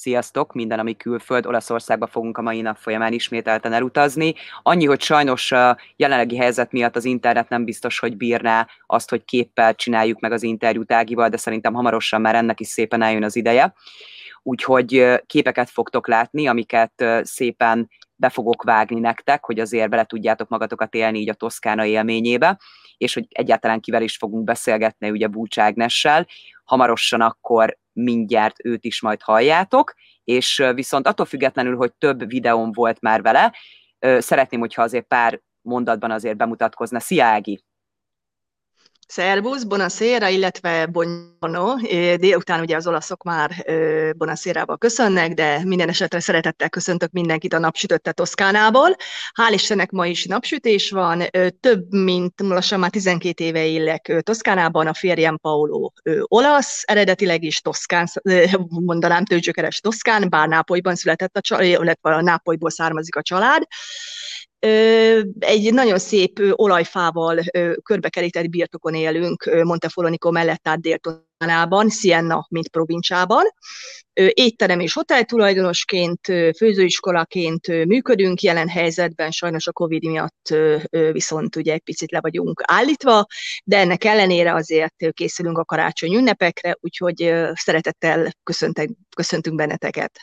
Sziasztok, minden, ami külföld, Olaszországba fogunk a mai nap folyamán ismételten elutazni. Annyi, hogy sajnos a jelenlegi helyzet miatt az internet nem biztos, hogy bírná azt, hogy képpel csináljuk meg az interjút Ágival, de szerintem hamarosan már ennek is szépen eljön az ideje. Úgyhogy képeket fogtok látni, amiket szépen be fogok vágni nektek, hogy azért bele tudjátok magatokat élni így a Toszkána élményébe, és hogy egyáltalán kivel is fogunk beszélgetni, ugye Búcs Ágnessel. Hamarosan akkor mindjárt őt is majd halljátok, és viszont attól függetlenül, hogy több videóm volt már vele, szeretném, hogyha azért pár mondatban azért bemutatkozna. Szia Ági! Szervusz, bonaszéra, illetve bonjourno. Délután ugye az olaszok már bonaszérával köszönnek, de minden esetre szeretettel köszöntök mindenkit a napsütötte Toszkánából. Hál' Istennek ma is napsütés van, több mint lassan már 12 éve élek Toszkánában, a férjem Paolo olasz, eredetileg is Toszkán, mondanám tőzsökeres Toszkán, bár Nápolyban született a család, illetve a Nápolyból származik a család egy nagyon szép olajfával körbekerített birtokon élünk Montefolonico mellett át Déltonában, Siena, mint provincsában. Étterem és hotel tulajdonosként, főzőiskolaként működünk, jelen helyzetben sajnos a Covid miatt viszont ugye egy picit le vagyunk állítva, de ennek ellenére azért készülünk a karácsony ünnepekre, úgyhogy szeretettel köszöntünk benneteket.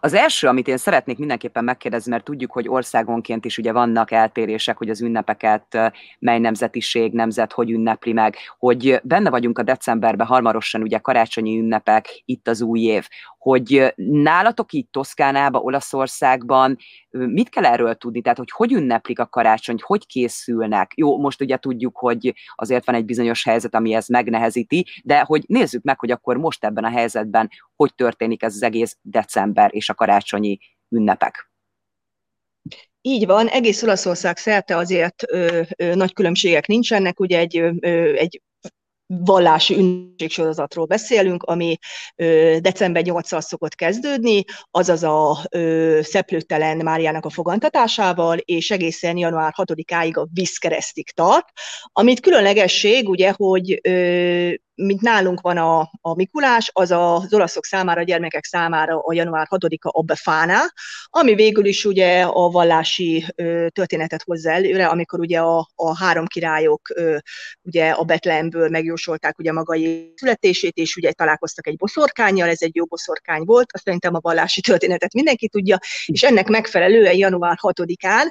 Az első, amit én szeretnék mindenképpen megkérdezni, mert tudjuk, hogy országonként is ugye vannak eltérések, hogy az ünnepeket mely nemzetiség, nemzet hogy ünnepli meg, hogy benne vagyunk a decemberben, hamarosan ugye karácsonyi ünnepek, itt az új év, hogy nálatok itt Toszkánába, Olaszországban mit kell erről tudni? Tehát, hogy hogy ünneplik a karácsonyt, hogy készülnek? Jó, most ugye tudjuk, hogy azért van egy bizonyos helyzet, ami ezt megnehezíti, de hogy nézzük meg, hogy akkor most ebben a helyzetben hogy történik ez az egész december és a karácsonyi ünnepek. Így van, egész Olaszország szerte azért ö, ö, nagy különbségek nincsenek, ugye egy, ö, egy vallási ünnepségsorozatról beszélünk, ami ö, december 8-szal szokott kezdődni, azaz a ö, szeplőtelen Máriának a fogantatásával, és egészen január 6-áig a vízkeresztig tart, amit különlegesség, ugye, hogy ö, mint nálunk van a, a Mikulás, az az olaszok számára, a gyermekek számára a január 6-a a Befana, ami végül is ugye a vallási ö, történetet hozza előre, amikor ugye a, a három királyok ö, ugye a Betlehemből megjósolták ugye maga születését, és ugye találkoztak egy boszorkányjal, ez egy jó boszorkány volt, azt szerintem a vallási történetet mindenki tudja, és ennek megfelelően január 6-án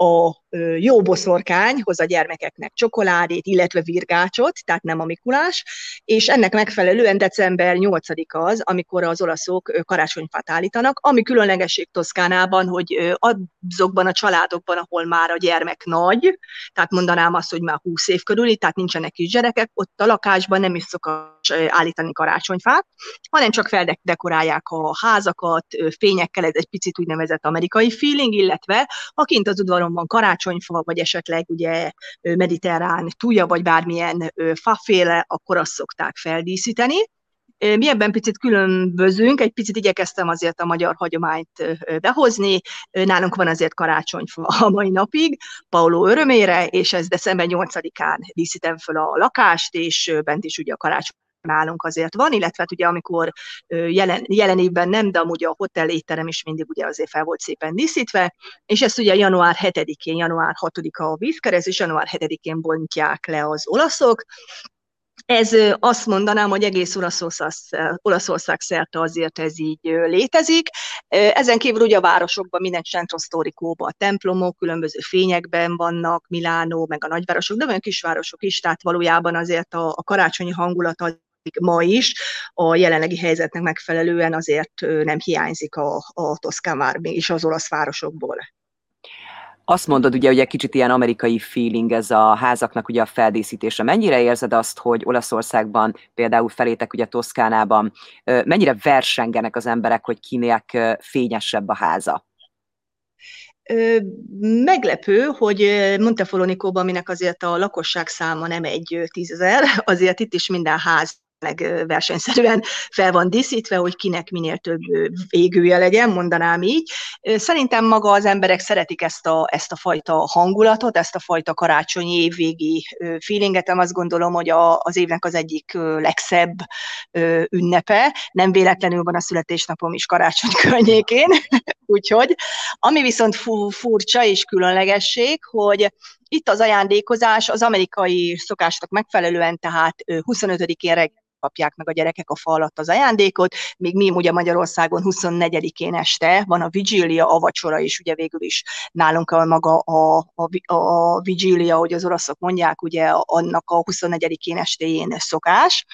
a jó boszorkány hoz a gyermekeknek csokoládét, illetve virgácsot, tehát nem a Mikulás, és ennek megfelelően december 8 az, amikor az olaszok karácsonyfát állítanak, ami különlegesség Toszkánában, hogy azokban a családokban, ahol már a gyermek nagy, tehát mondanám azt, hogy már 20 év körüli, tehát nincsenek kisgyerekek, ott a lakásban nem is szokott állítani karácsonyfát, hanem csak feldekorálják a házakat, fényekkel, ez egy picit úgynevezett amerikai feeling, illetve ha kint az udvaron van karácsony, karácsonyfa, vagy esetleg ugye mediterrán túlja, vagy bármilyen faféle, akkor azt szokták feldíszíteni. Mi ebben picit különbözünk, egy picit igyekeztem azért a magyar hagyományt behozni. Nálunk van azért karácsonyfa a mai napig, Paulo örömére, és ez december 8-án díszítem föl a lakást, és bent is ugye a karácsony nálunk azért van, illetve hát ugye amikor jelen, jelen évben nem, de amúgy a hotel étterem is mindig ugye azért fel volt szépen díszítve, és ezt ugye január 7-én, január 6-a a vízkerez, és január 7-én bontják le az olaszok, ez azt mondanám, hogy egész Olaszország, Olaszország szerte azért ez így létezik. Ezen kívül ugye a városokban, minden centro a templomok különböző fényekben vannak, Milánó, meg a nagyvárosok, de olyan kisvárosok is, tehát valójában azért a, a karácsonyi hangulat ma is, a jelenlegi helyzetnek megfelelően azért nem hiányzik a, a Toszkán vár és az olasz városokból. Azt mondod ugye, hogy egy kicsit ilyen amerikai feeling ez a házaknak ugye a feldíszítése. Mennyire érzed azt, hogy Olaszországban, például felétek ugye Toszkánában, mennyire versengenek az emberek, hogy kinek fényesebb a háza? Meglepő, hogy Montefolonico-ban, aminek azért a lakosság száma nem egy tízezer, azért itt is minden ház meg versenyszerűen fel van díszítve, hogy kinek minél több végűje legyen, mondanám így. Szerintem maga az emberek szeretik ezt a, ezt a fajta hangulatot, ezt a fajta karácsonyi évvégi feelinget. Azt gondolom, hogy a, az évnek az egyik legszebb ünnepe. Nem véletlenül van a születésnapom is karácsony környékén, úgyhogy. Ami viszont furcsa és különlegesség, hogy itt az ajándékozás az amerikai szokásnak megfelelően, tehát 25-én reggel kapják meg a gyerekek a fa alatt az ajándékot, még mi ugye Magyarországon 24-én este van a vigília, a vacsora is, ugye végül is nálunk a maga a, a, a vigília, hogy az oroszok mondják, ugye annak a 24-én estéjén szokás,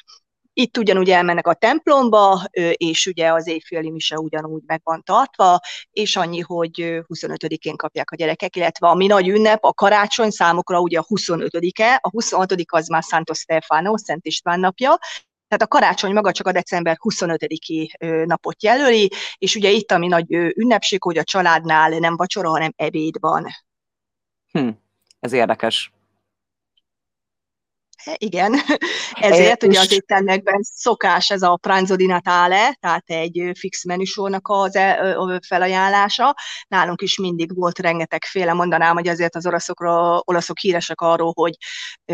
itt ugyanúgy elmennek a templomba, és ugye az éjféli mise ugyanúgy meg van tartva, és annyi, hogy 25-én kapják a gyerekek, illetve a mi nagy ünnep, a karácsony számukra ugye a 25-e, a 26 az már Santo Stefano, Szent István napja, tehát a karácsony maga csak a december 25-i napot jelöli, és ugye itt, ami nagy ünnepség, hogy a családnál nem vacsora, hanem ebéd van. Hm, ez érdekes. Igen, ezért ugye az éttermekben szokás ez a pranzo di Natale, tehát egy fix menüsornak az e, felajánlása. Nálunk is mindig volt rengetegféle, mondanám, hogy azért az olaszokra, olaszok híresek arról, hogy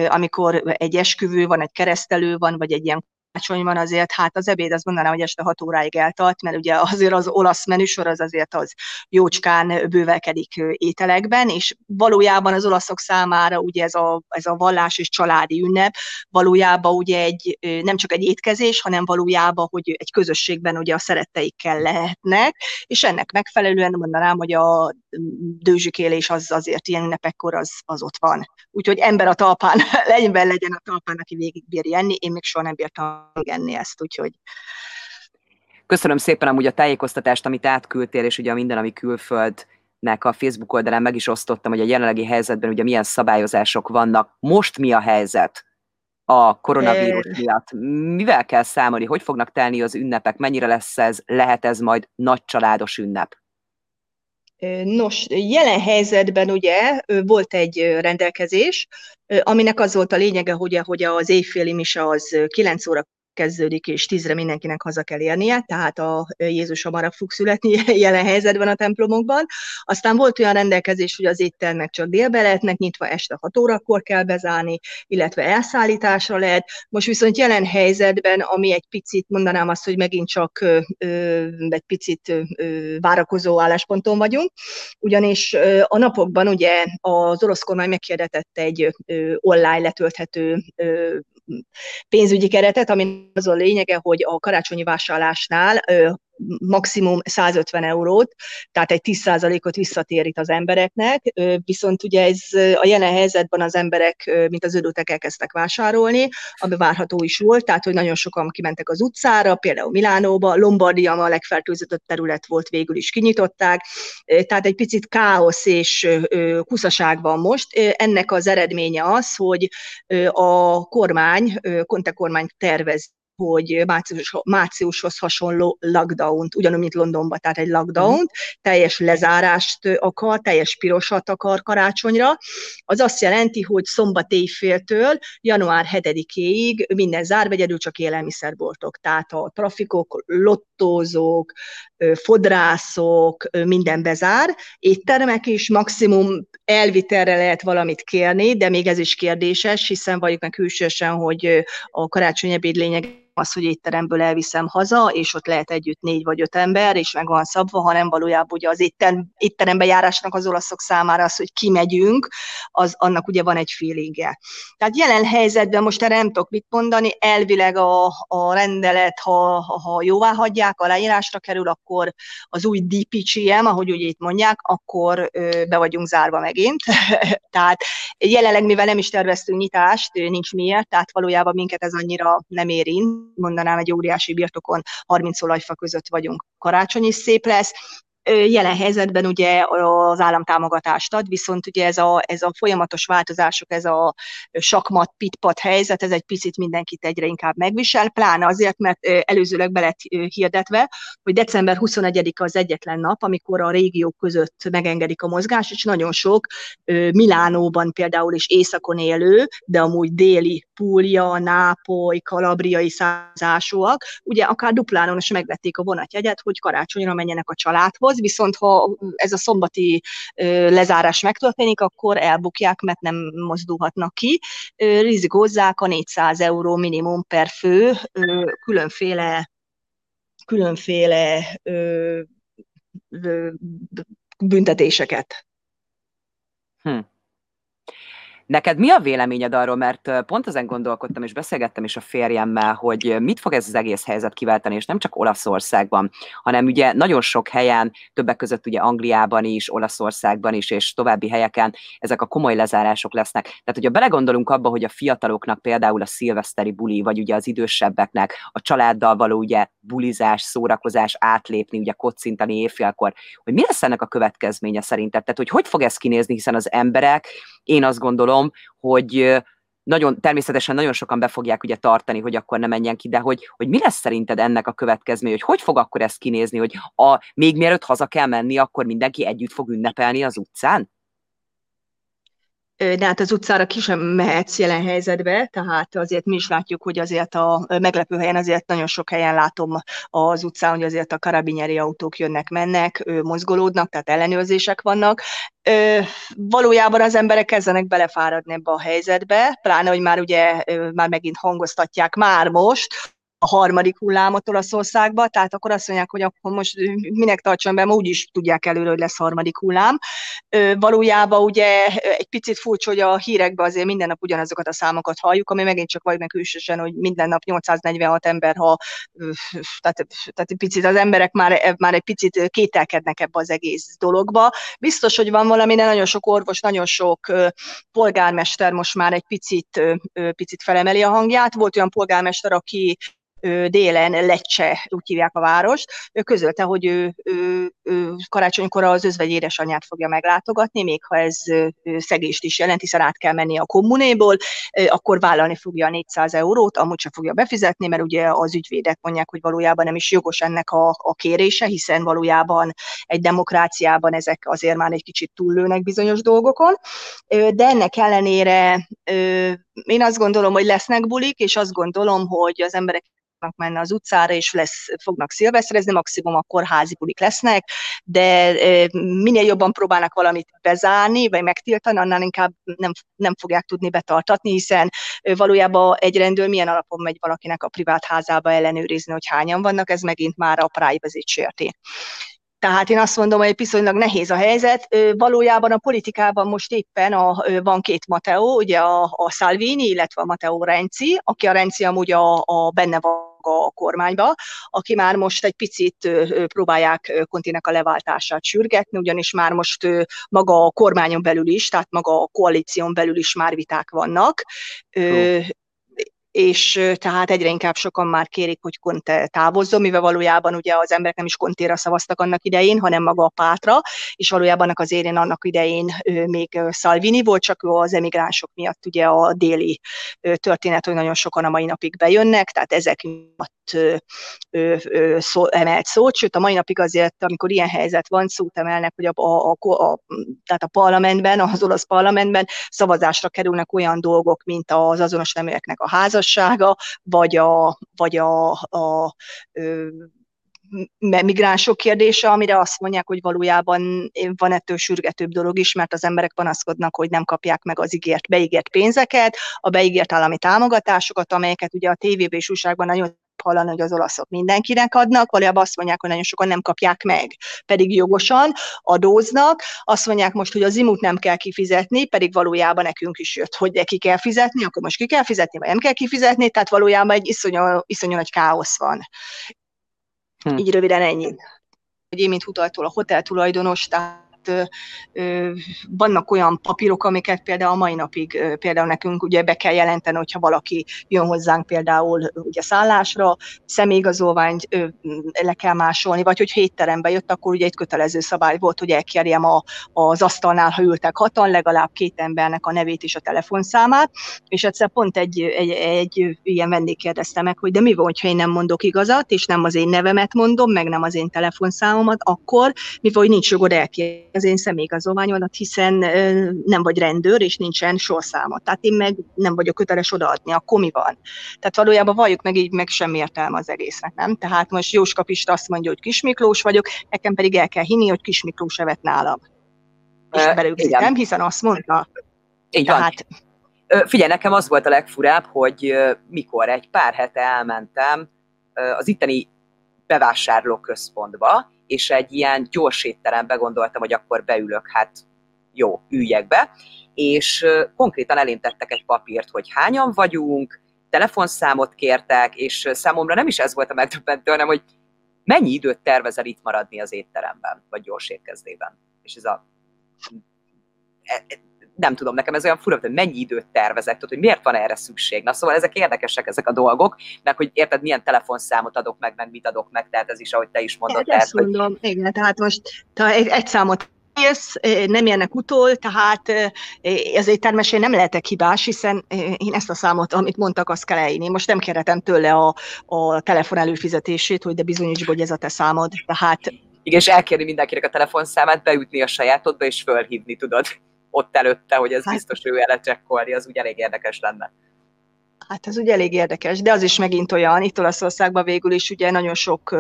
amikor egy esküvő van, egy keresztelő van, vagy egy ilyen karácsony van azért, hát az ebéd azt mondanám, hogy este 6 óráig eltart, mert ugye azért az olasz menüsor az azért az jócskán bővelkedik ételekben, és valójában az olaszok számára ugye ez a, ez a vallás és családi ünnep valójában ugye egy, nem csak egy étkezés, hanem valójában, hogy egy közösségben ugye a szeretteikkel lehetnek, és ennek megfelelően mondanám, hogy a dőzsükélés az azért ilyen ünnepekkor az, az ott van. Úgyhogy ember a talpán, legyen legyen a talpán, aki végig bírja enni, én még soha nem bírtam enni ezt, úgyhogy Köszönöm szépen amúgy a tájékoztatást, amit átküldtél, és ugye a minden, ami külföldnek a Facebook oldalán meg is osztottam, hogy a jelenlegi helyzetben ugye milyen szabályozások vannak. Most mi a helyzet a koronavírus miatt? Mivel kell számolni? Hogy fognak telni az ünnepek? Mennyire lesz ez? Lehet ez majd nagy családos ünnep? Nos, jelen helyzetben ugye volt egy rendelkezés, aminek az volt a lényege, hogy, hogy az éjféli mise az 9 óra kezdődik, és tízre mindenkinek haza kell érnie, tehát a Jézus hamarabb fog születni jelen helyzetben a templomokban. Aztán volt olyan rendelkezés, hogy az éttermek csak délbe lehetnek nyitva, este 6 órakor kell bezárni, illetve elszállításra lehet. Most viszont jelen helyzetben, ami egy picit, mondanám azt, hogy megint csak ö, egy picit ö, várakozó állásponton vagyunk, ugyanis ö, a napokban ugye az orosz kormány meghirdetett egy ö, online letölthető ö, pénzügyi keretet, ami az a lényege, hogy a karácsonyi vásárlásnál maximum 150 eurót, tehát egy 10%-ot visszatérít az embereknek, viszont ugye ez a jelen helyzetben az emberek, mint az ödötek elkezdtek vásárolni, ami várható is volt, tehát hogy nagyon sokan kimentek az utcára, például Milánóba, Lombardia a legfertőzöttebb terület volt, végül is kinyitották, tehát egy picit káosz és kuszaság van most. Ennek az eredménye az, hogy a kormány, Conte kormány tervez hogy március, márciushoz hasonló lockdown-t, ugyanúgy, mint Londonban, tehát egy lockdown mm. teljes lezárást akar, teljes pirosat akar karácsonyra. Az azt jelenti, hogy szombat éjféltől január 7-éig minden zár, egyedül csak élelmiszerboltok. Tehát a trafikok, lottózók, fodrászok, minden bezár, éttermek is maximum elvitelre lehet valamit kérni, de még ez is kérdéses, hiszen valljuk meg hűsösen, hogy a karácsony ebéd lényeg az, hogy étteremből elviszem haza, és ott lehet együtt négy vagy öt ember, és meg van szabva, hanem valójában ugye az étten, étterembe járásnak az olaszok számára az, hogy kimegyünk, az annak ugye van egy feelingje. Tehát jelen helyzetben most erre nem tudok mit mondani, elvileg a, a rendelet, ha, ha jóvá hagyják, aláírásra kerül, akkor az új DPCM, ahogy ugye itt mondják, akkor ö, be vagyunk zárva megint. tehát jelenleg, mivel nem is terveztünk nyitást, nincs miért, tehát valójában minket ez annyira nem érint, mondanám egy óriási birtokon 30 olajfa között vagyunk, karácsony is szép lesz, Jelen helyzetben ugye az állam támogatást ad, viszont ugye ez a, ez a folyamatos változások, ez a sakmat, pitpat helyzet, ez egy picit mindenkit egyre inkább megvisel, pláne azért, mert előzőleg be lett hirdetve, hogy december 21 az egyetlen nap, amikor a régiók között megengedik a mozgás, és nagyon sok Milánóban például is északon élő, de amúgy déli Púlia, Nápoly, kalabriai százásúak, ugye akár duplánon is megvették a vonatjegyet, hogy karácsonyra menjenek a családhoz, viszont ha ez a szombati lezárás megtörténik, akkor elbukják, mert nem mozdulhatnak ki. Rizikózzák a 400 euró minimum per fő különféle különféle büntetéseket. Hm. Neked mi a véleményed arról, mert pont ezen gondolkodtam, és beszélgettem is a férjemmel, hogy mit fog ez az egész helyzet kiváltani, és nem csak Olaszországban, hanem ugye nagyon sok helyen, többek között ugye Angliában is, Olaszországban is, és további helyeken ezek a komoly lezárások lesznek. Tehát, hogyha belegondolunk abba, hogy a fiataloknak például a szilveszteri buli, vagy ugye az idősebbeknek a családdal való ugye bulizás, szórakozás, átlépni, ugye kocintani éjfélkor, hogy mi lesz ennek a következménye szerinted? Tehát, hogy hogy fog ez kinézni, hiszen az emberek, én azt gondolom, hogy nagyon, természetesen nagyon sokan be fogják ugye tartani, hogy akkor ne menjen ki, de hogy, hogy mi lesz szerinted ennek a következménye, hogy hogy fog akkor ez kinézni, hogy a, még mielőtt haza kell menni, akkor mindenki együtt fog ünnepelni az utcán? De hát az utcára ki sem mehetsz jelen helyzetbe, tehát azért mi is látjuk, hogy azért a meglepő helyen azért nagyon sok helyen látom az utcán, hogy azért a karabinyeri autók jönnek, mennek, mozgolódnak, tehát ellenőrzések vannak. Valójában az emberek kezdenek belefáradni ebbe a helyzetbe, pláne, hogy már ugye már megint hangoztatják már most, a harmadik hullámot Olaszországba, tehát akkor azt mondják, hogy akkor most minek tartson be, úgy is tudják előre, hogy lesz harmadik hullám. Valójában ugye egy picit furcsa, hogy a hírekben azért minden nap ugyanazokat a számokat halljuk, ami megint csak vagy meg hűsösen, hogy minden nap 846 ember, ha tehát, tehát picit az emberek már, már egy picit kételkednek ebbe az egész dologba. Biztos, hogy van valami, de nagyon sok orvos, nagyon sok polgármester most már egy picit, picit felemeli a hangját. Volt olyan polgármester, aki délen Lecce, úgy hívják a várost, ő közölte, hogy ő, ő, ő karácsonykor az özvegy édesanyját fogja meglátogatni, még ha ez szegést is jelent, hiszen át kell menni a kommunéból, akkor vállalni fogja a 400 eurót, amúgy sem fogja befizetni, mert ugye az ügyvédek mondják, hogy valójában nem is jogos ennek a, a kérése, hiszen valójában egy demokráciában ezek azért már egy kicsit túllőnek bizonyos dolgokon, de ennek ellenére én azt gondolom, hogy lesznek bulik, és azt gondolom, hogy az emberek fognak menni az utcára, és lesz, fognak szilveszterezni, maximum akkor házi bulik lesznek, de minél jobban próbálnak valamit bezárni, vagy megtiltani, annál inkább nem, nem fogják tudni betartatni, hiszen valójában egy rendőr milyen alapon megy valakinek a privát házába ellenőrizni, hogy hányan vannak, ez megint már a privacy sérti. Tehát én azt mondom, hogy viszonylag nehéz a helyzet. Valójában a politikában most éppen a, van két Mateo, ugye a, a Salvini, illetve a Mateo Renzi, aki a Renzi amúgy a, a benne van a kormányba, aki már most egy picit próbálják Kontinek a leváltását sürgetni, ugyanis már most maga a kormányon belül is, tehát maga a koalíción belül is már viták vannak. Oh és tehát egyre inkább sokan már kérik, hogy Conte távozzon, mivel valójában ugye az emberek nem is Contéra szavaztak annak idején, hanem maga a Pátra, és valójában annak az érén annak idején még Salvini volt, csak az emigránsok miatt ugye a déli történet, hogy nagyon sokan a mai napig bejönnek, tehát ezek miatt szó, emelt szót, sőt a mai napig azért, amikor ilyen helyzet van, szót emelnek, hogy a, a, a, a, tehát a parlamentben, az olasz parlamentben szavazásra kerülnek olyan dolgok, mint az azonos neműeknek a házas házassága, vagy a, vagy a, a, a migránsok kérdése, amire azt mondják, hogy valójában van ettől sürgetőbb dolog is, mert az emberek panaszkodnak, hogy nem kapják meg az ígért, beígért pénzeket, a beígért állami támogatásokat, amelyeket ugye a tévében és újságban nagyon hallani, hogy az olaszok mindenkinek adnak, valójában azt mondják, hogy nagyon sokan nem kapják meg, pedig jogosan adóznak, azt mondják most, hogy az imut nem kell kifizetni, pedig valójában nekünk is jött, hogy neki kell fizetni, akkor most ki kell fizetni, vagy nem kell kifizetni, tehát valójában egy iszonyú, iszonyú nagy káosz van. Hm. Így röviden ennyi. Hogy én, mint utaltól a hotel tulajdonos, tehát ö, vannak olyan papírok, amiket például a mai napig például nekünk ugye be kell jelenteni, hogyha valaki jön hozzánk például ugye szállásra, személyigazolványt le kell másolni, vagy hogy hétterembe jött, akkor ugye egy kötelező szabály volt, hogy elkérjem a, az asztalnál, ha ültek hatan, legalább két embernek a nevét és a telefonszámát, és egyszer pont egy, egy, egy ilyen vendég kérdezte meg, hogy de mi van, ha én nem mondok igazat, és nem az én nevemet mondom, meg nem az én telefonszámomat, akkor mi van, hogy nincs jogod elkérni az én személyigazolványomat, hiszen nem vagy rendőr, és nincsen sorszámot. Tehát én meg nem vagyok köteles odaadni, akkor mi van? Tehát valójában valljuk meg így, meg semmi értelme az egésznek, nem? Tehát most Jóska Pista azt mondja, hogy Kismiklós vagyok, nekem pedig el kell hinni, hogy Kismiklós evet nálam. És belőgzítem, hiszen azt mondta. Így Tehát, van. Figyelj, nekem az volt a legfurább, hogy mikor egy pár hete elmentem az itteni bevásárlóközpontba, és egy ilyen gyors étterembe gondoltam, hogy akkor beülök, hát jó, üljek be, és konkrétan elintettek egy papírt, hogy hányan vagyunk, telefonszámot kértek, és számomra nem is ez volt a megdöbbentő, hanem hogy mennyi időt tervezel itt maradni az étteremben, vagy gyors étkezdében. És ez a e, e, nem tudom, nekem ez olyan fura, hogy mennyi időt tervezett, hogy miért van erre szükség. Na szóval ezek érdekesek ezek a dolgok, meg hogy érted, milyen telefonszámot adok meg, meg mit adok meg, tehát ez is, ahogy te is mondod. Hát tehát, ezt mondom, hogy... igen, tehát most ta egy, egy számot írsz, nem jönnek utol, tehát ezért természetesen nem lehetek hibás, hiszen én ezt a számot, amit mondtak, azt kell elírni. Most nem kérhetem tőle a, a telefon előfizetését, hogy de bizonyíts, hogy ez a te számod. Tehát igen, és elkérni mindenkinek a telefonszámát, beütni a sajátodba, és fölhívni, tudod ott előtte, hogy ez hát, biztos ő elecsekkolni, az úgy elég érdekes lenne. Hát ez ugye elég érdekes, de az is megint olyan, itt Olaszországban végül is ugye nagyon sok,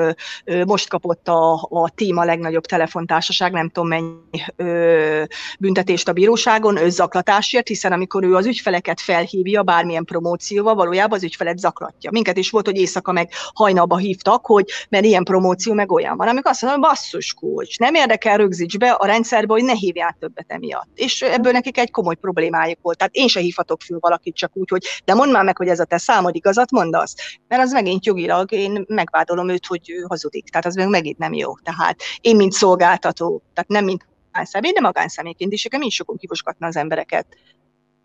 most kapott a, a TIM a legnagyobb telefontársaság, nem tudom mennyi ö, büntetést a bíróságon, ő zaklatásért, hiszen amikor ő az ügyfeleket felhívja bármilyen promócióval, valójában az ügyfelet zaklatja. Minket is volt, hogy éjszaka meg hajnalba hívtak, hogy mert ilyen promóció meg olyan van, amikor azt mondom, basszus kulcs, nem érdekel, rögzíts be a rendszerbe, hogy ne hívjál többet emiatt. És ebből nekik egy komoly problémájuk volt. Tehát én se hívhatok föl valakit csak úgy, hogy de mondd már meg, hogy ez a te számod igazat mondasz, mert az megint jogilag én megvádolom őt, hogy ő hazudik. Tehát az meg megint nem jó. Tehát én, mint szolgáltató, tehát nem mint magánszemély, de magánszemélyként is, nekem is sokon kivosgatna az embereket.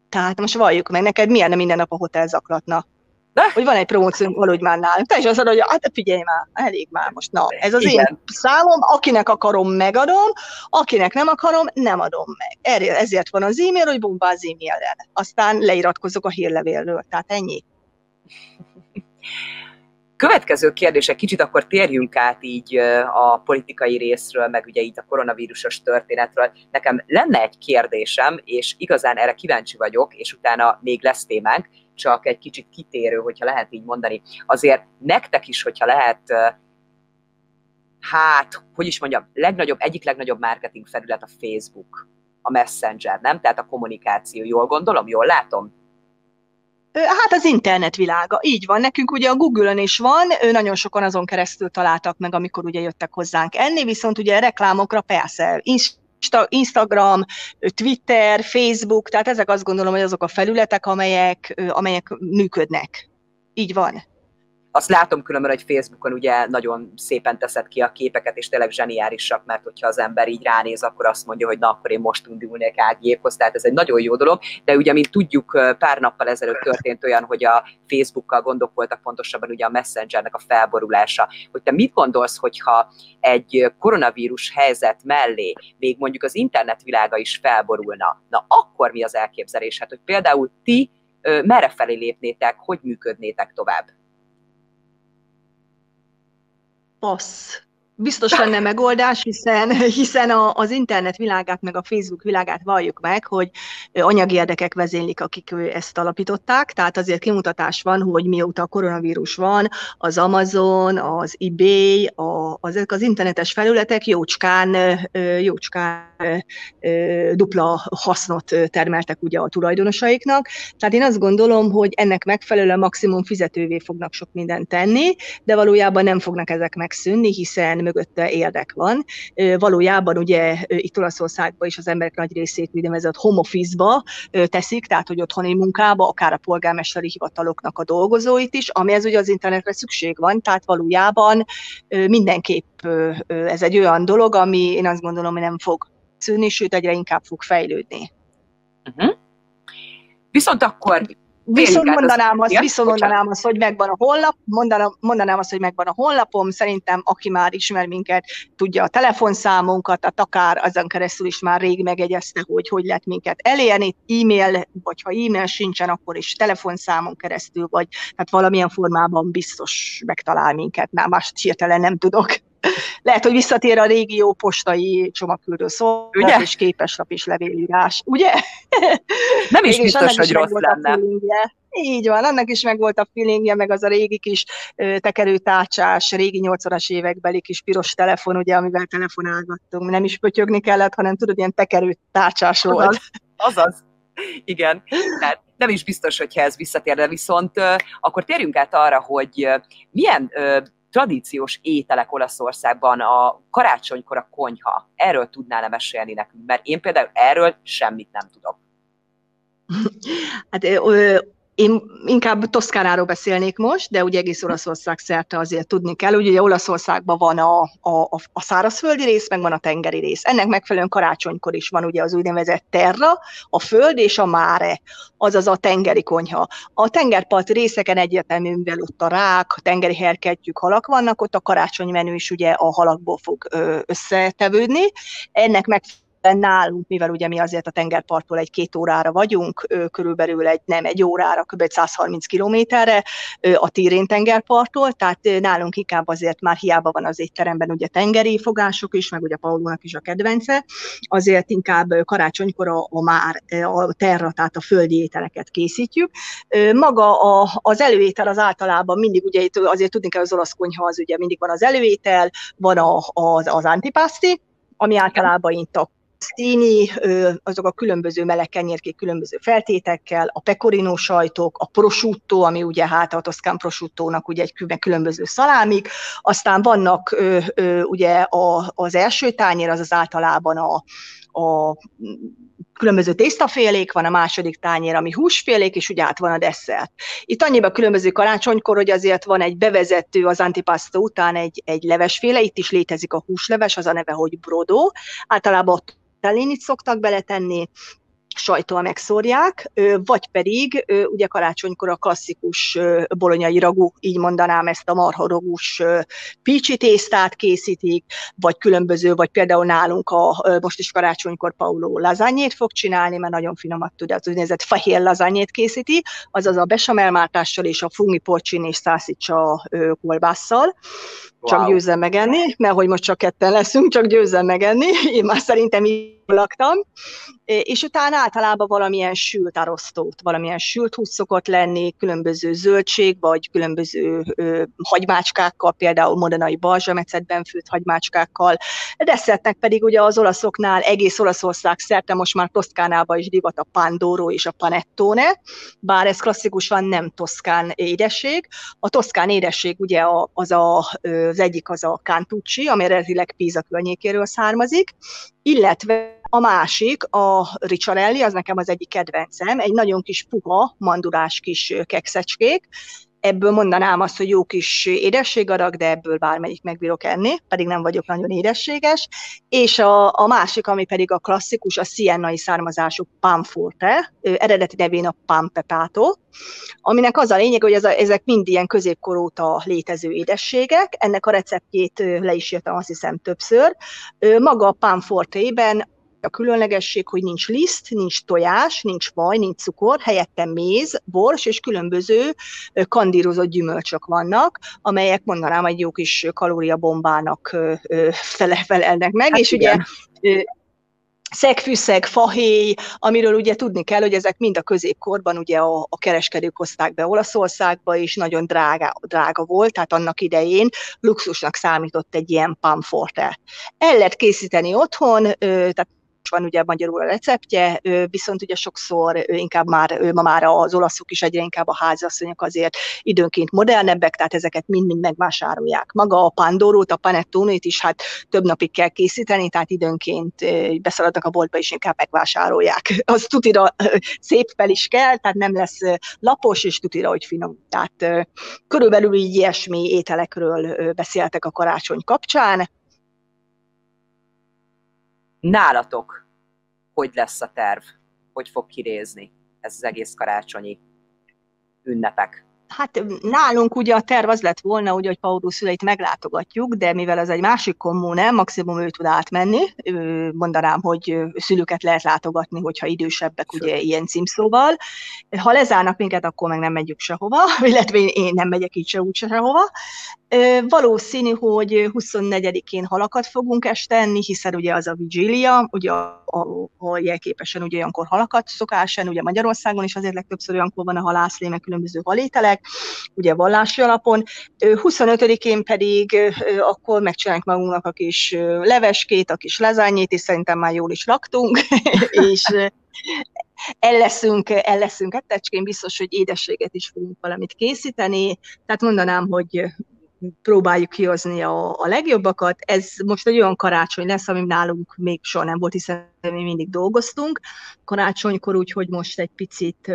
Tehát most valljuk meg, neked milyen minden nap a hotel zaklatna. De? Hogy van egy promóció, valahogy már nálunk. Te is azt mondod, hogy hát figyelj már, elég már most. Na, ez az Igen. én számom, akinek akarom, megadom, akinek nem akarom, nem adom meg. Ezért van az e-mail, hogy bombáz e-mailen. Aztán leiratkozok a hírlevélről. Tehát ennyi. Következő kérdése, kicsit akkor térjünk át így a politikai részről, meg ugye itt a koronavírusos történetről. Nekem lenne egy kérdésem, és igazán erre kíváncsi vagyok, és utána még lesz témánk, csak egy kicsit kitérő, hogyha lehet így mondani. Azért nektek is, hogyha lehet, hát, hogy is mondjam, legnagyobb, egyik legnagyobb marketing felület a Facebook, a Messenger, nem? Tehát a kommunikáció. Jól gondolom, jól látom? Hát az internet világa, így van. Nekünk ugye a Google-ön is van, nagyon sokan azon keresztül találtak meg, amikor ugye jöttek hozzánk enni, viszont ugye reklámokra persze, Instagram, Twitter, Facebook, tehát ezek azt gondolom, hogy azok a felületek, amelyek, amelyek működnek. Így van. Azt látom különben, hogy Facebookon ugye nagyon szépen teszed ki a képeket, és tényleg zseniálisak, mert hogyha az ember így ránéz, akkor azt mondja, hogy na, akkor én most indulnék ágéphoz, tehát ez egy nagyon jó dolog, de ugye, mint tudjuk, pár nappal ezelőtt történt olyan, hogy a Facebookkal gondok voltak pontosabban ugye a Messengernek a felborulása. Hogy te mit gondolsz, hogyha egy koronavírus helyzet mellé még mondjuk az internet világa is felborulna, na akkor mi az elképzelés? Hát, hogy például ti merre felé lépnétek, hogy működnétek tovább? Loss. Biztos lenne megoldás, hiszen, hiszen a, az internet világát, meg a Facebook világát valljuk meg, hogy anyagi érdekek vezénylik, akik ezt alapították, tehát azért kimutatás van, hogy mióta a koronavírus van, az Amazon, az eBay, a, az, az internetes felületek jócskán, jócskán dupla hasznot termeltek ugye a tulajdonosaiknak. Tehát én azt gondolom, hogy ennek megfelelően maximum fizetővé fognak sok mindent tenni, de valójában nem fognak ezek megszűnni, hiszen mögötte érdek van. Valójában ugye itt Olaszországban is az emberek nagy részét úgynevezett home office-ba teszik, tehát hogy otthoni munkába, akár a polgármesteri hivataloknak a dolgozóit is, amihez ugye az internetre szükség van, tehát valójában mindenképp ez egy olyan dolog, ami én azt gondolom, hogy nem fog szűnni, sőt egyre inkább fog fejlődni. Uh-huh. Viszont akkor Viszont mondanám, azt, viszont mondanám azt, hogy megvan a honlap, mondanám, mondanám azt, hogy megvan a honlapom, szerintem aki már ismer minket, tudja a telefonszámunkat, tehát akár azon keresztül is már rég megegyezte, hogy hogy lehet minket elérni, e-mail, vagy ha e-mail sincsen, akkor is telefonszámon keresztül, vagy. Tehát valamilyen formában biztos megtalál minket, már más hirtelen nem tudok. Lehet, hogy visszatér a régió postai csomagküldő szolgálat, és képeslap is levélírás, ugye? Nem is biztos, hogy rossz lenne. Így van, annak is meg volt a feelingje, meg az a régi kis tekerőtárcsás, régi 80-as évekbeli kis piros telefon, ugye, amivel telefonálgattunk. Nem is pötyögni kellett, hanem tudod, ilyen tekerőtárcsás volt. Azaz, azaz. Igen. Tehát nem is biztos, hogyha ez visszatér, de viszont uh, akkor térjünk át arra, hogy uh, milyen tradíciós ételek Olaszországban, a karácsonykor a konyha. Erről tudnál-e mesélni nekünk? Mert én például erről semmit nem tudok. Hát én inkább Toszkánáról beszélnék most, de ugye egész Olaszország szerte azért tudni kell, hogy ugye Olaszországban van a, a, a szárazföldi rész, meg van a tengeri rész. Ennek megfelelően karácsonykor is van ugye az úgynevezett terra, a föld és a máre, azaz a tengeri konyha. A tengerparti részeken egyértelműen, mivel ott a rák, a tengeri herketjük, halak vannak, ott a karácsonymenü is ugye a halakból fog összetevődni. Ennek megfelelően nálunk, mivel ugye mi azért a tengerparttól egy-két órára vagyunk, körülbelül egy, nem egy órára, kb. 130 kilométerre a Tírén tengerparttól, tehát nálunk inkább azért már hiába van az étteremben ugye tengeri fogások is, meg ugye Paulónak is a kedvence, azért inkább karácsonykor a, a már a terra, tehát a földi ételeket készítjük. Maga a, az előétel az általában mindig, ugye azért tudni kell, az olasz konyha az ugye mindig van az előétel, van a, az, az antipasti, ami általában intak Színi, azok a különböző meleg kenyérkék különböző feltétekkel, a pecorino sajtok, a prosciutto, ami ugye hát a toszkán prosciuttónak ugye egy különböző szalámik, aztán vannak ugye az első tányér, az az általában a, a különböző tésztafélék, van a második tányér, ami húsfélék, és ugye át van a desszert. Itt annyiban különböző karácsonykor, hogy azért van egy bevezető az antipasta után egy, egy levesféle, itt is létezik a húsleves, az a neve, hogy brodó. Általában talinit szoktak beletenni, sajtóval megszórják, vagy pedig ugye karácsonykor a klasszikus bolonyai ragú, így mondanám ezt a marharogús pícsi tésztát készítik, vagy különböző, vagy például nálunk a, most is karácsonykor Paulo lazányét fog csinálni, mert nagyon finomat tud, az úgynevezett fehér lazányét készíti, azaz a besamelmártással és a fungi porcsin és szászicsa kolbásszal, csak wow. győzzem megenni, mert hogy most csak ketten leszünk, csak győzzem megenni, én már szerintem így laktam, és utána általában valamilyen sült arosztót, valamilyen sült hús szokott lenni, különböző zöldség, vagy különböző ö, hagymácskákkal, például modanai balzsamecetben főtt hagymácskákkal. Desszertnek pedig ugye az olaszoknál, egész Olaszország szerte most már Toszkánában is divat a pandoro és a panettone, bár ez klasszikusan nem toszkán édesség. A toszkán édesség ugye az, a, az egyik az a cantucci, ami eredetileg Pisa környékéről származik, illetve a másik, a Ricciarelli, az nekem az egyik kedvencem, egy nagyon kis puha, mandulás kis kekszecskék, ebből mondanám azt, hogy jó kis édességadag, de ebből bármelyik megbírok enni, pedig nem vagyok nagyon édességes. És a, a másik, ami pedig a klasszikus, a sziennai származású panforte, eredeti nevén a panpepato, aminek az a lényeg, hogy ez a, ezek mind ilyen középkor óta létező édességek. Ennek a receptjét le is írtam azt hiszem többször. Maga a panfortében a különlegesség, hogy nincs liszt, nincs tojás, nincs vaj, nincs cukor, helyette méz, bors és különböző kandírozott gyümölcsök vannak, amelyek mondanám egy jó kis kalóriabombának felelnek meg, hát és igen. ugye szegfűszeg, fahéj, amiről ugye tudni kell, hogy ezek mind a középkorban ugye a, a kereskedők hozták be Olaszországba, és nagyon drága, drága volt, tehát annak idején luxusnak számított egy ilyen pamforte. El lehet készíteni otthon, tehát van ugye magyarul a receptje, viszont ugye sokszor inkább már, ma már az olaszok is egyre inkább a házasszonyok azért időnként modernebbek, tehát ezeket mind-mind megvásárolják. Maga a pandorót, a panettónét is hát több napig kell készíteni, tehát időnként beszaladnak a boltba és inkább megvásárolják. Az tutira szép fel is kell, tehát nem lesz lapos, és tutira, hogy finom. Tehát körülbelül így ilyesmi ételekről beszéltek a karácsony kapcsán. Nálatok hogy lesz a terv? Hogy fog kirézni ez az egész karácsonyi ünnepek? Hát nálunk ugye a terv az lett volna, ugye, hogy Paulus szüleit meglátogatjuk, de mivel ez egy másik kommune, maximum ő tud átmenni, mondanám, hogy szülőket lehet látogatni, hogyha idősebbek, ugye ilyen címszóval. Ha lezárnak minket, akkor meg nem megyünk sehova, illetve én nem megyek így se úgy sehova. Valószínű, hogy 24-én halakat fogunk este enni, hiszen ugye az a vigília, ugye ahol jelképesen ugye olyankor halakat szokásen, ugye Magyarországon is azért legtöbbször olyankor van a halászlé, meg különböző halételek, ugye vallási alapon. 25-én pedig akkor megcsináljuk magunknak a kis leveskét, a kis lezányét, és szerintem már jól is laktunk, és el leszünk, el leszünk ettecskén, biztos, hogy édességet is fogunk valamit készíteni, tehát mondanám, hogy próbáljuk kihozni a, a legjobbakat. Ez most egy olyan karácsony lesz, ami nálunk még soha nem volt, hiszen mi mindig dolgoztunk karácsonykor, úgyhogy most egy picit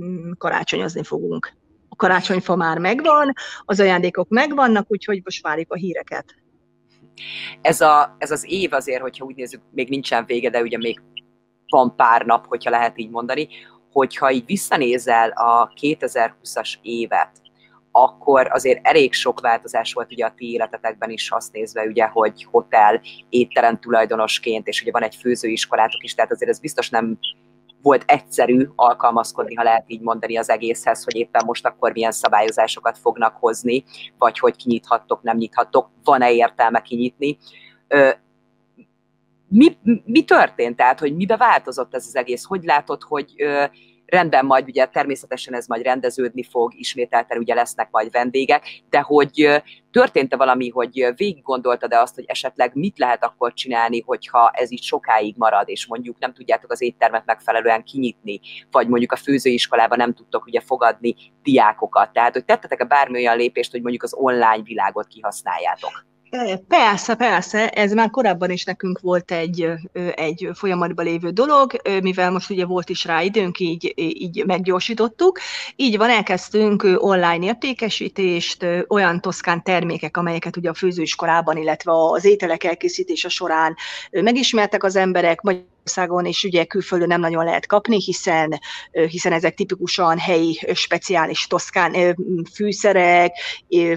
mm, karácsonyozni fogunk. A karácsonyfa már megvan, az ajándékok megvannak, úgyhogy most várjuk a híreket. Ez, a, ez az év azért, hogyha úgy nézzük, még nincsen vége, de ugye még van pár nap, hogyha lehet így mondani, hogyha így visszanézel a 2020-as évet, akkor azért elég sok változás volt ugye a ti életetekben is azt nézve, ugye, hogy hotel, étterem tulajdonosként, és ugye van egy főzőiskolátok is, tehát azért ez biztos nem volt egyszerű alkalmazkodni, ha lehet így mondani az egészhez, hogy éppen most akkor milyen szabályozásokat fognak hozni, vagy hogy kinyithattok, nem nyithattok, van-e értelme kinyitni. Mi, mi történt? Tehát, hogy mibe változott ez az egész? Hogy látod, hogy rendben majd ugye természetesen ez majd rendeződni fog, ismételten ugye lesznek majd vendégek, de hogy történt-e valami, hogy végig gondoltad-e azt, hogy esetleg mit lehet akkor csinálni, hogyha ez így sokáig marad, és mondjuk nem tudjátok az éttermet megfelelően kinyitni, vagy mondjuk a főzőiskolában nem tudtok ugye fogadni diákokat. Tehát, hogy tettetek-e bármi olyan lépést, hogy mondjuk az online világot kihasználjátok? Persze, persze, ez már korábban is nekünk volt egy, egy folyamatban lévő dolog, mivel most ugye volt is rá időnk, így, így meggyorsítottuk. Így van, elkezdtünk online értékesítést, olyan toszkán termékek, amelyeket ugye a főzőiskolában, illetve az ételek elkészítése során megismertek az emberek, Magyarországon és ugye külföldön nem nagyon lehet kapni, hiszen, hiszen ezek tipikusan helyi, speciális toszkán fűszerek,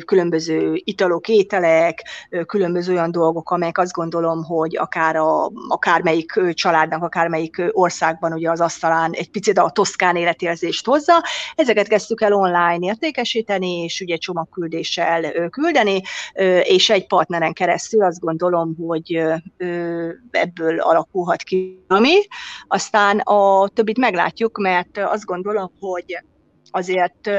különböző italok, ételek, különböző olyan dolgok, amelyek azt gondolom, hogy akár a, akármelyik családnak, akármelyik országban ugye az asztalán egy picit a toszkán életérzést hozza. Ezeket kezdtük el online értékesíteni, és ugye csomagküldéssel küldeni, és egy partneren keresztül azt gondolom, hogy ebből alakulhat ki ami. Aztán a többit meglátjuk, mert azt gondolom, hogy azért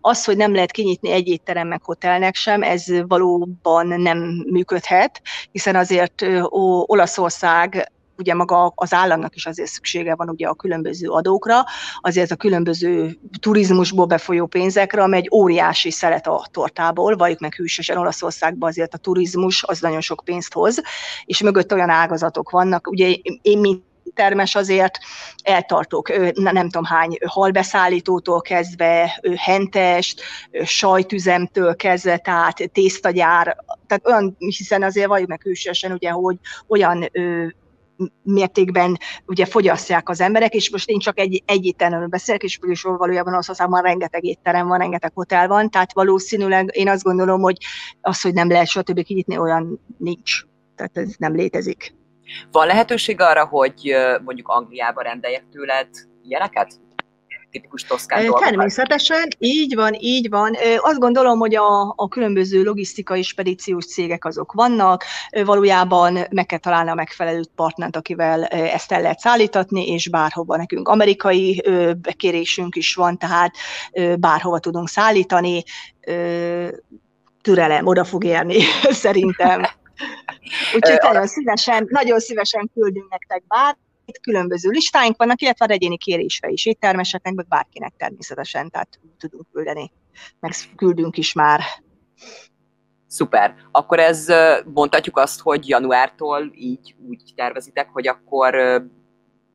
az, hogy nem lehet kinyitni egy étterem meg hotelnek sem, ez valóban nem működhet, hiszen azért Olaszország ugye maga az államnak is azért szüksége van ugye a különböző adókra, azért a különböző turizmusból befolyó pénzekre, amely egy óriási szelet a tortából, valljuk meg hűsösen Olaszországban azért a turizmus az nagyon sok pénzt hoz, és mögött olyan ágazatok vannak, ugye én mint termes azért eltartok, nem tudom hány halbeszállítótól kezdve, hentest, sajtüzemtől kezdve, tehát tésztagyár, tehát olyan, hiszen azért valljuk meg hűsösen, ugye, hogy olyan mértékben ugye fogyasztják az emberek, és most én csak egy, egy étteremről beszélek, és, és valójában az már rengeteg étterem van, rengeteg hotel van, tehát valószínűleg én azt gondolom, hogy az, hogy nem lehet stb. kinyitni, olyan nincs. Tehát ez nem létezik. Van lehetőség arra, hogy mondjuk Angliába rendeljek tőled ilyeneket? Tipikus toszkán Természetesen, így van, így van. Azt gondolom, hogy a, a különböző logisztikai spedíciós cégek azok vannak, valójában meg kell találni a megfelelő partnert, akivel ezt el lehet szállítatni, és bárhova nekünk amerikai bekérésünk is van, tehát bárhova tudunk szállítani, türelem, oda fog érni, szerintem. Úgyhogy nagyon szívesen, nagyon szívesen küldünk nektek bár, itt különböző listáink vannak, illetve egyéni kérésre is éttermeseknek, meg bárkinek természetesen, tehát tudunk küldeni, meg küldünk is már. Szuper. Akkor ez mondhatjuk azt, hogy januártól így úgy tervezitek, hogy akkor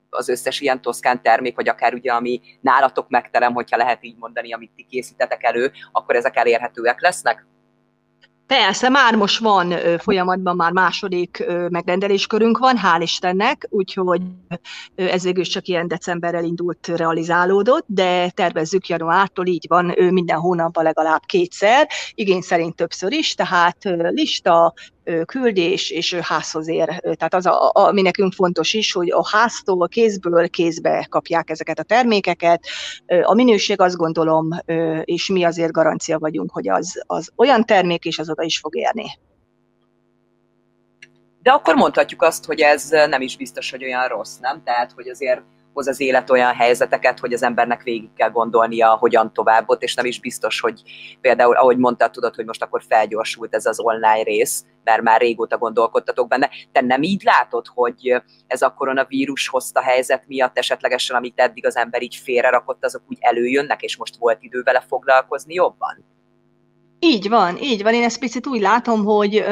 az összes ilyen toszkán termék, vagy akár ugye, ami nálatok megterem, hogyha lehet így mondani, amit ti készítetek elő, akkor ezek elérhetőek lesznek? Persze, már most van folyamatban, már második megrendeléskörünk van, hál' Istennek, úgyhogy ez végül csak ilyen decemberrel indult, realizálódott, de tervezzük januártól, így van, minden hónapban legalább kétszer, igény szerint többször is, tehát lista, küldés és házhoz ér. Tehát az, a, ami nekünk fontos is, hogy a háztól kézből kézbe kapják ezeket a termékeket. A minőség azt gondolom, és mi azért garancia vagyunk, hogy az, az olyan termék, és az oda is fog érni. De akkor mondhatjuk azt, hogy ez nem is biztos, hogy olyan rossz, nem? Tehát, hogy azért hoz az élet olyan helyzeteket, hogy az embernek végig kell gondolnia, hogyan tovább ott, és nem is biztos, hogy például, ahogy mondtad, tudod, hogy most akkor felgyorsult ez az online rész, mert már régóta gondolkodtatok benne. Te nem így látod, hogy ez a koronavírus hozta helyzet miatt esetlegesen, amit eddig az ember így félrerakott, azok úgy előjönnek, és most volt idő vele foglalkozni jobban? Így van, így van. Én ezt picit úgy látom, hogy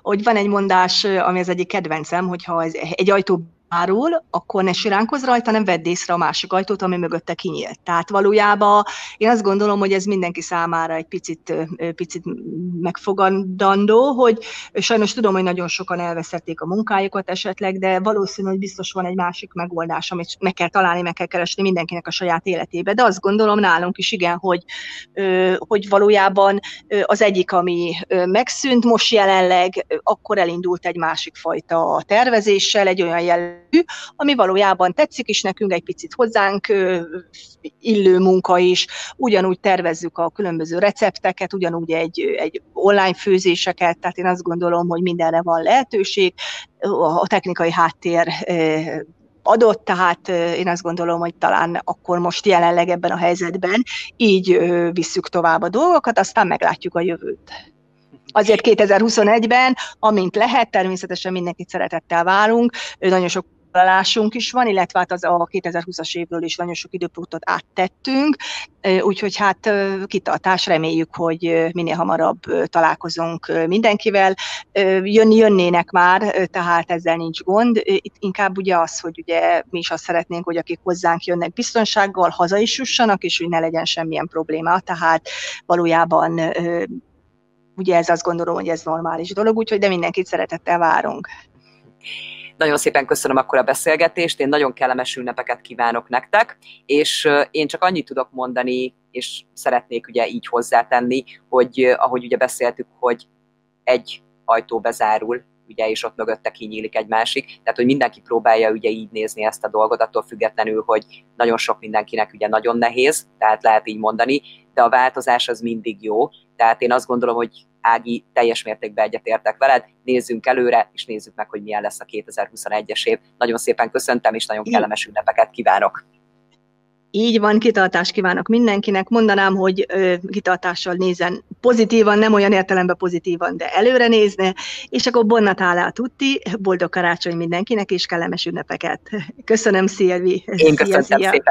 hogy van egy mondás, ami az egyik kedvencem, hogyha ez egy ajtó árul, akkor ne siránkozz rajta, nem vedd észre a másik ajtót, ami mögötte kinyílt. Tehát valójában én azt gondolom, hogy ez mindenki számára egy picit, picit megfogadandó, hogy sajnos tudom, hogy nagyon sokan elveszették a munkájukat esetleg, de valószínű, hogy biztos van egy másik megoldás, amit meg kell találni, meg kell keresni mindenkinek a saját életébe. De azt gondolom nálunk is igen, hogy, hogy valójában az egyik, ami megszűnt most jelenleg, akkor elindult egy másik fajta tervezéssel, egy olyan jel ami valójában tetszik is nekünk, egy picit hozzánk illő munka is, ugyanúgy tervezzük a különböző recepteket, ugyanúgy egy, egy online főzéseket, tehát én azt gondolom, hogy mindenre van lehetőség, a technikai háttér adott, tehát én azt gondolom, hogy talán akkor most jelenleg ebben a helyzetben így visszük tovább a dolgokat, aztán meglátjuk a jövőt. Azért 2021-ben, amint lehet, természetesen mindenkit szeretettel várunk, nagyon sok vállalásunk is van, illetve hát az a 2020-as évről is nagyon sok időpontot áttettünk, úgyhogy hát kitartás, reméljük, hogy minél hamarabb találkozunk mindenkivel. Jönni jönnének már, tehát ezzel nincs gond. Itt inkább ugye az, hogy ugye mi is azt szeretnénk, hogy akik hozzánk jönnek biztonsággal, haza is jussanak, és hogy ne legyen semmilyen probléma. Tehát valójában ugye ez azt gondolom, hogy ez normális dolog, úgyhogy de mindenkit szeretettel várunk. Nagyon szépen köszönöm akkor a beszélgetést, én nagyon kellemes ünnepeket kívánok nektek, és én csak annyit tudok mondani, és szeretnék ugye így hozzátenni, hogy ahogy ugye beszéltük, hogy egy ajtó bezárul, ugye, és ott mögötte kinyílik egy másik. Tehát, hogy mindenki próbálja ugye így nézni ezt a dolgot, attól függetlenül, hogy nagyon sok mindenkinek ugye nagyon nehéz, tehát lehet így mondani, de a változás az mindig jó. Tehát én azt gondolom, hogy Ági, teljes mértékben egyetértek veled, nézzünk előre, és nézzük meg, hogy milyen lesz a 2021-es év. Nagyon szépen köszöntem, és nagyon kellemes ünnepeket kívánok! Így van, kitartást kívánok mindenkinek. Mondanám, hogy ö, kitartással nézen pozitívan, nem olyan értelemben pozitívan, de előre nézne, és akkor Bonnatálá tutti, boldog karácsony mindenkinek, és kellemes ünnepeket. Köszönöm, Szilvi. Én köszönöm szépen.